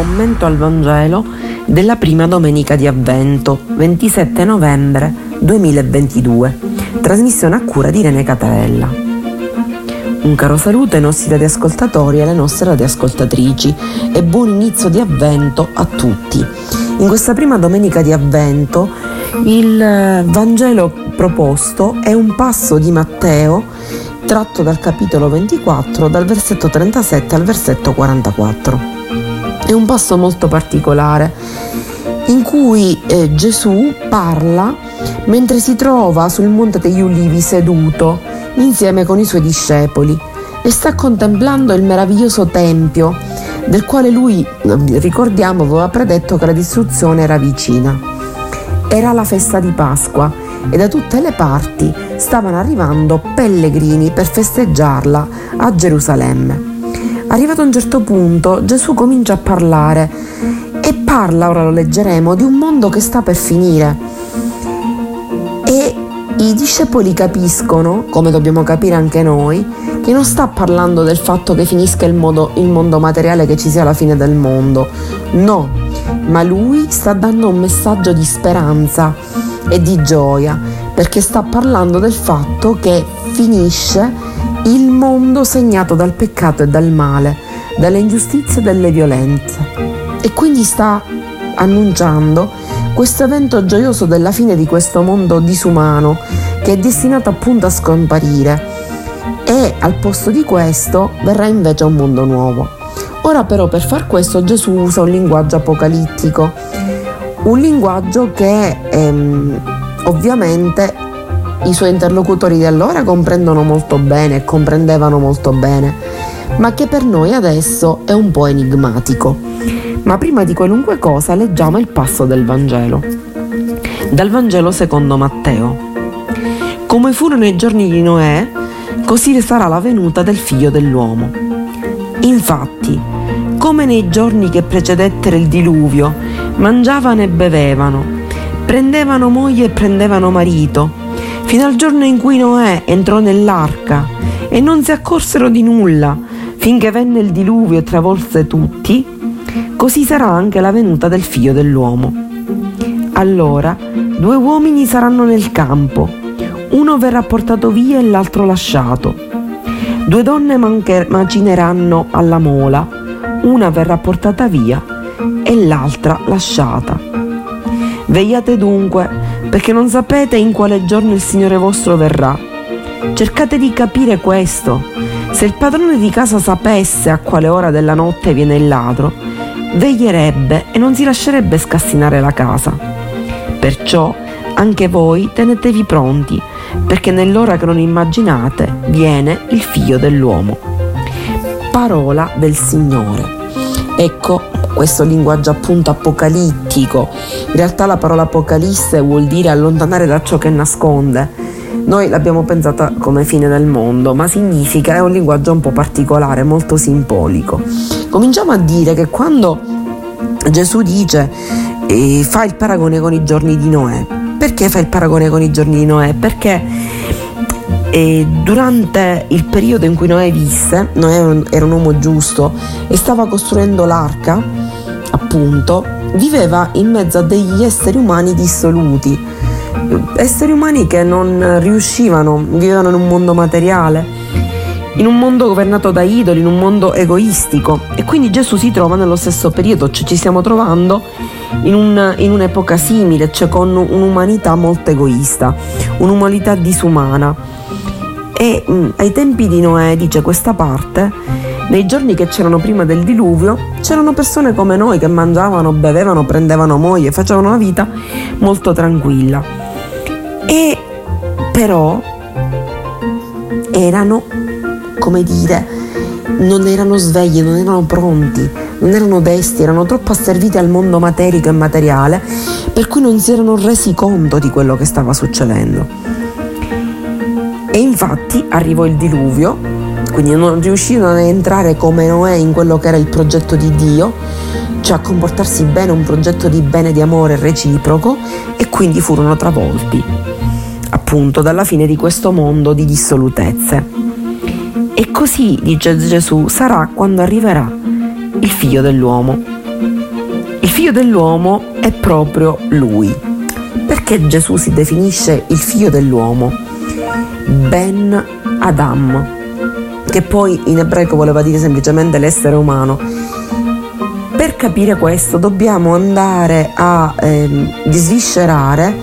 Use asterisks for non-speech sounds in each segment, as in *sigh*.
commento al Vangelo della prima domenica di Avvento, 27 novembre 2022, trasmissione a cura di Rene Catarella. Un caro saluto ai nostri radioascoltatori e alle nostre radioascoltatrici e buon inizio di Avvento a tutti. In questa prima domenica di Avvento il eh, Vangelo proposto è un passo di Matteo tratto dal capitolo 24 dal versetto 37 al versetto 44. È un passo molto particolare in cui eh, Gesù parla mentre si trova sul Monte degli Ulivi seduto insieme con i suoi discepoli e sta contemplando il meraviglioso Tempio del quale lui, ricordiamo, aveva predetto che la distruzione era vicina. Era la festa di Pasqua e da tutte le parti stavano arrivando pellegrini per festeggiarla a Gerusalemme. Arrivato a un certo punto, Gesù comincia a parlare e parla, ora lo leggeremo, di un mondo che sta per finire. E i discepoli capiscono, come dobbiamo capire anche noi, che non sta parlando del fatto che finisca il, modo, il mondo materiale, che ci sia la fine del mondo. No, ma lui sta dando un messaggio di speranza e di gioia, perché sta parlando del fatto che finisce il mondo segnato dal peccato e dal male, dalle ingiustizie e dalle violenze. E quindi sta annunciando questo evento gioioso della fine di questo mondo disumano che è destinato appunto a scomparire e al posto di questo verrà invece un mondo nuovo. Ora però per far questo Gesù usa un linguaggio apocalittico, un linguaggio che ehm, ovviamente i suoi interlocutori di allora comprendono molto bene e comprendevano molto bene, ma che per noi adesso è un po' enigmatico. Ma prima di qualunque cosa leggiamo il passo del Vangelo. Dal Vangelo secondo Matteo. Come furono i giorni di Noè, così sarà la venuta del figlio dell'uomo. Infatti, come nei giorni che precedettero il diluvio, mangiavano e bevevano, prendevano moglie e prendevano marito, fino al giorno in cui Noè entrò nell'arca e non si accorsero di nulla finché venne il diluvio e travolse tutti, così sarà anche la venuta del figlio dell'uomo. Allora due uomini saranno nel campo, uno verrà portato via e l'altro lasciato. Due donne mancher- macineranno alla mola, una verrà portata via e l'altra lasciata. Vegliate dunque perché non sapete in quale giorno il Signore vostro verrà. Cercate di capire questo. Se il padrone di casa sapesse a quale ora della notte viene il ladro, veglierebbe e non si lascerebbe scassinare la casa. Perciò anche voi tenetevi pronti, perché nell'ora che non immaginate viene il figlio dell'uomo. Parola del Signore. Ecco questo linguaggio appunto apocalittico. In realtà la parola apocalisse vuol dire allontanare da ciò che nasconde. Noi l'abbiamo pensata come fine del mondo, ma significa, è un linguaggio un po' particolare, molto simbolico. Cominciamo a dire che quando Gesù dice eh, fa il paragone con i giorni di Noè, perché fa il paragone con i giorni di Noè? Perché e durante il periodo in cui Noè visse, Noè era un uomo giusto e stava costruendo l'arca, appunto, viveva in mezzo a degli esseri umani dissoluti, esseri umani che non riuscivano, vivevano in un mondo materiale, in un mondo governato da idoli, in un mondo egoistico. E quindi Gesù si trova nello stesso periodo, cioè ci stiamo trovando in, un, in un'epoca simile, cioè con un'umanità molto egoista, un'umanità disumana. E mh, mm, ai tempi di Noè, dice questa parte, nei giorni che c'erano prima del diluvio, c'erano persone come noi che mangiavano, bevevano, prendevano moglie, facevano una vita molto tranquilla. E però erano, come dire, non erano svegli, non erano pronti, non erano desti, erano troppo asserviti al mondo materico e materiale, per cui non si erano resi conto di quello che stava succedendo. E infatti arrivò il diluvio, quindi non riuscirono a entrare come Noè in quello che era il progetto di Dio, cioè a comportarsi bene, un progetto di bene, di amore reciproco, e quindi furono travolti, appunto, dalla fine di questo mondo di dissolutezze. E così, dice Gesù, sarà quando arriverà il figlio dell'uomo. Il figlio dell'uomo è proprio lui. Perché Gesù si definisce il figlio dell'uomo? Ben Adam, che poi in ebraico voleva dire semplicemente l'essere umano. Per capire questo dobbiamo andare a eh, disviscerare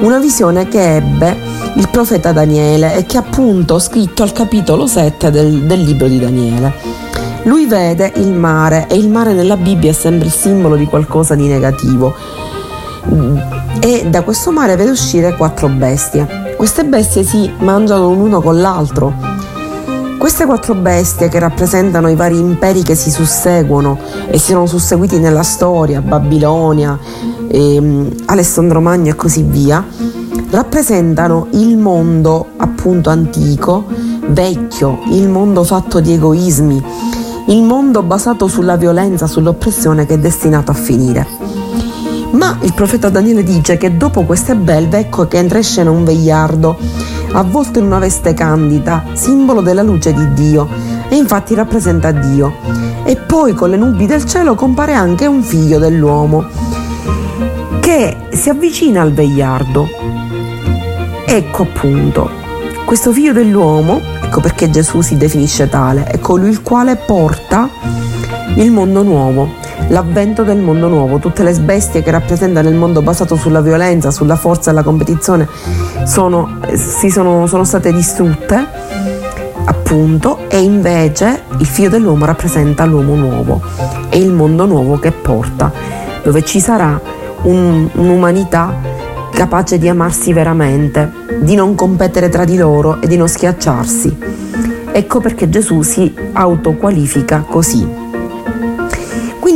una visione che ebbe il profeta Daniele e che appunto ho scritto al capitolo 7 del, del libro di Daniele. Lui vede il mare e il mare nella Bibbia è sempre il simbolo di qualcosa di negativo e da questo mare vede uscire quattro bestie. Queste bestie si mangiano l'uno con l'altro. Queste quattro bestie che rappresentano i vari imperi che si susseguono e si sono susseguiti nella storia, Babilonia, ehm, Alessandro Magno e così via, rappresentano il mondo appunto antico, vecchio, il mondo fatto di egoismi, il mondo basato sulla violenza, sull'oppressione che è destinato a finire. Ma il profeta Daniele dice che dopo queste belve ecco che entra in scena un vegliardo, avvolto in una veste candida, simbolo della luce di Dio, e infatti rappresenta Dio. E poi con le nubi del cielo compare anche un figlio dell'uomo, che si avvicina al vegliardo Ecco appunto, questo figlio dell'uomo, ecco perché Gesù si definisce tale, è colui il quale porta il mondo nuovo, l'avvento del mondo nuovo, tutte le bestie che rappresentano il mondo basato sulla violenza, sulla forza e la competizione sono, sono, sono state distrutte, appunto, e invece il figlio dell'uomo rappresenta l'uomo nuovo e il mondo nuovo che porta, dove ci sarà un, un'umanità capace di amarsi veramente, di non competere tra di loro e di non schiacciarsi. Ecco perché Gesù si autoqualifica così.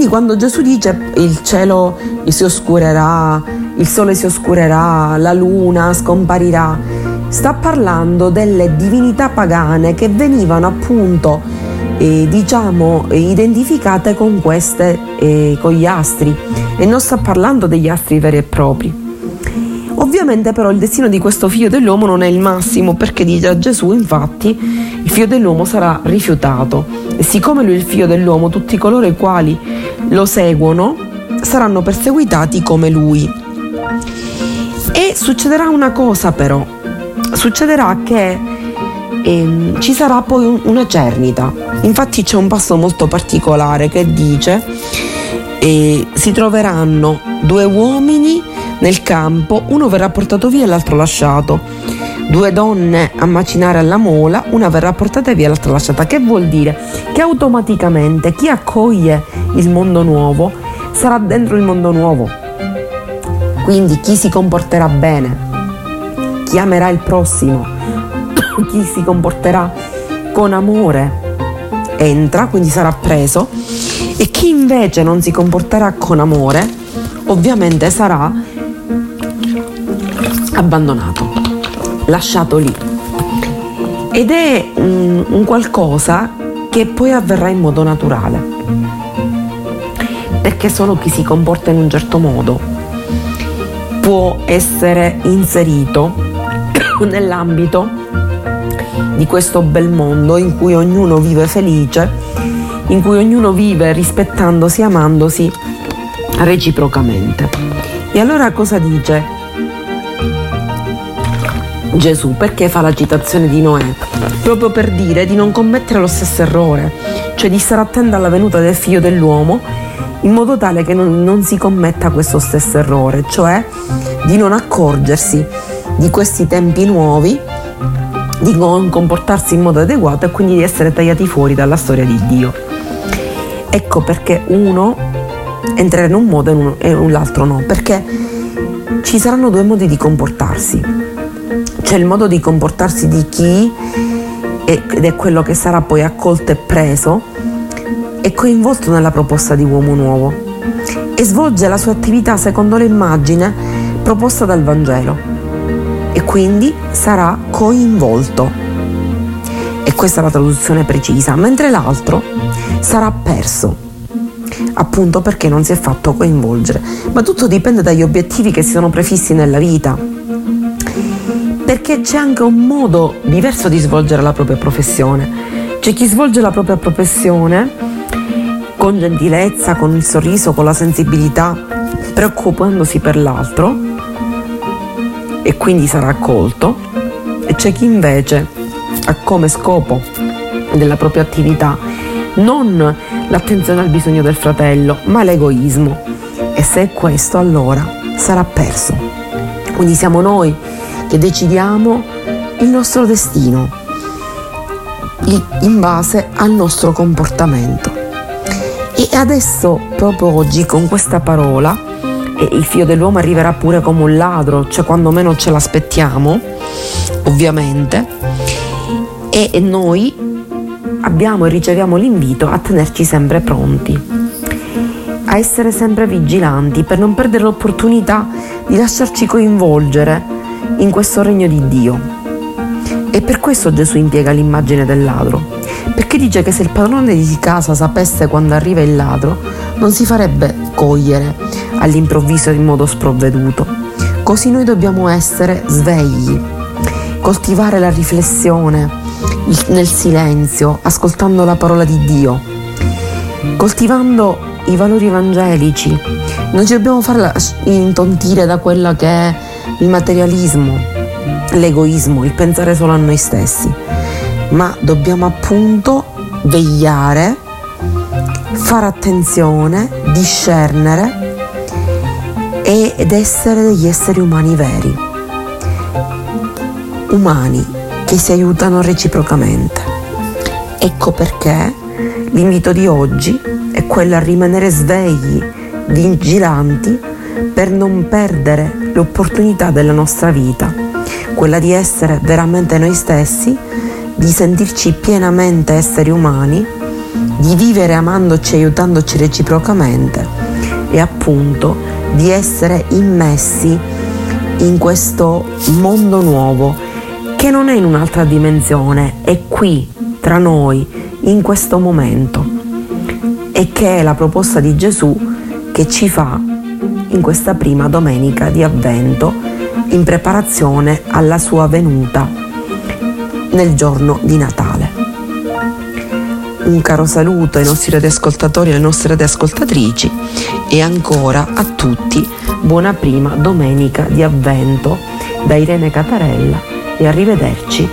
Quindi quando Gesù dice il cielo si oscurerà, il sole si oscurerà, la luna scomparirà, sta parlando delle divinità pagane che venivano appunto eh, diciamo identificate con queste eh, con gli astri e non sta parlando degli astri veri e propri. Ovviamente però il destino di questo figlio dell'uomo non è il massimo perché dice a Gesù infatti il figlio dell'uomo sarà rifiutato e siccome lui è il figlio dell'uomo tutti coloro i quali lo seguono saranno perseguitati come lui. E succederà una cosa però, succederà che ehm, ci sarà poi una cernita. Infatti c'è un passo molto particolare che dice eh, si troveranno due uomini nel campo, uno verrà portato via e l'altro lasciato. Due donne a macinare alla mola, una verrà portata via e l'altra lasciata. Che vuol dire? Che automaticamente chi accoglie il mondo nuovo sarà dentro il mondo nuovo. Quindi chi si comporterà bene, chi amerà il prossimo, *coughs* chi si comporterà con amore entra, quindi sarà preso e chi invece non si comporterà con amore ovviamente sarà abbandonato, lasciato lì. Ed è un, un qualcosa che poi avverrà in modo naturale, perché solo chi si comporta in un certo modo può essere inserito *coughs* nell'ambito di questo bel mondo in cui ognuno vive felice, in cui ognuno vive rispettandosi, amandosi reciprocamente. E allora cosa dice Gesù perché fa la citazione di Noè? Proprio per dire di non commettere lo stesso errore, cioè di stare attenta alla venuta del figlio dell'uomo in modo tale che non, non si commetta questo stesso errore, cioè di non accorgersi di questi tempi nuovi, di non comportarsi in modo adeguato e quindi di essere tagliati fuori dalla storia di Dio. Ecco perché uno entrerà in un modo e, un, l'altro no, perché ci saranno due modi di comportarsi c'è il modo di comportarsi di chi, ed è quello che sarà poi accolto e preso, è coinvolto nella proposta di uomo nuovo e svolge la sua attività secondo l'immagine proposta dal Vangelo e quindi sarà coinvolto. E questa è la traduzione precisa, mentre l'altro sarà perso appunto perché non si è fatto coinvolgere. Ma tutto dipende dagli obiettivi che si sono prefissi nella vita perché c'è anche un modo diverso di svolgere la propria professione. C'è chi svolge la propria professione con gentilezza, con il sorriso, con la sensibilità, preoccupandosi per l'altro e quindi sarà accolto e c'è chi invece ha come scopo della propria attività non l'attenzione al bisogno del fratello, ma l'egoismo. E se è questo, allora sarà perso. Quindi siamo noi che decidiamo il nostro destino in base al nostro comportamento. E adesso, proprio oggi, con questa parola, il figlio dell'uomo arriverà pure come un ladro, cioè quando meno ce l'aspettiamo, ovviamente, e noi abbiamo e riceviamo l'invito a tenerci sempre pronti, a essere sempre vigilanti per non perdere l'opportunità di lasciarci coinvolgere in questo regno di Dio. E per questo Gesù impiega l'immagine del ladro, perché dice che se il padrone di casa sapesse quando arriva il ladro, non si farebbe cogliere all'improvviso in modo sprovveduto. Così noi dobbiamo essere svegli, coltivare la riflessione nel silenzio, ascoltando la parola di Dio, coltivando i valori evangelici. Non ci dobbiamo far intontire da quello che è il materialismo, l'egoismo, il pensare solo a noi stessi, ma dobbiamo appunto vegliare, fare attenzione, discernere ed essere degli esseri umani veri, umani che si aiutano reciprocamente. Ecco perché l'invito di oggi è quello a rimanere svegli, vigilanti, per non perdere l'opportunità della nostra vita quella di essere veramente noi stessi, di sentirci pienamente esseri umani, di vivere amandoci e aiutandoci reciprocamente e appunto di essere immessi in questo mondo nuovo che non è in un'altra dimensione, è qui tra noi, in questo momento e che è la proposta di Gesù che ci fa in questa prima domenica di avvento in preparazione alla sua venuta nel giorno di Natale. Un caro saluto ai nostri radioascoltatori e alle nostre radioascoltatrici e ancora a tutti buona prima domenica di avvento da Irene Catarella e arrivederci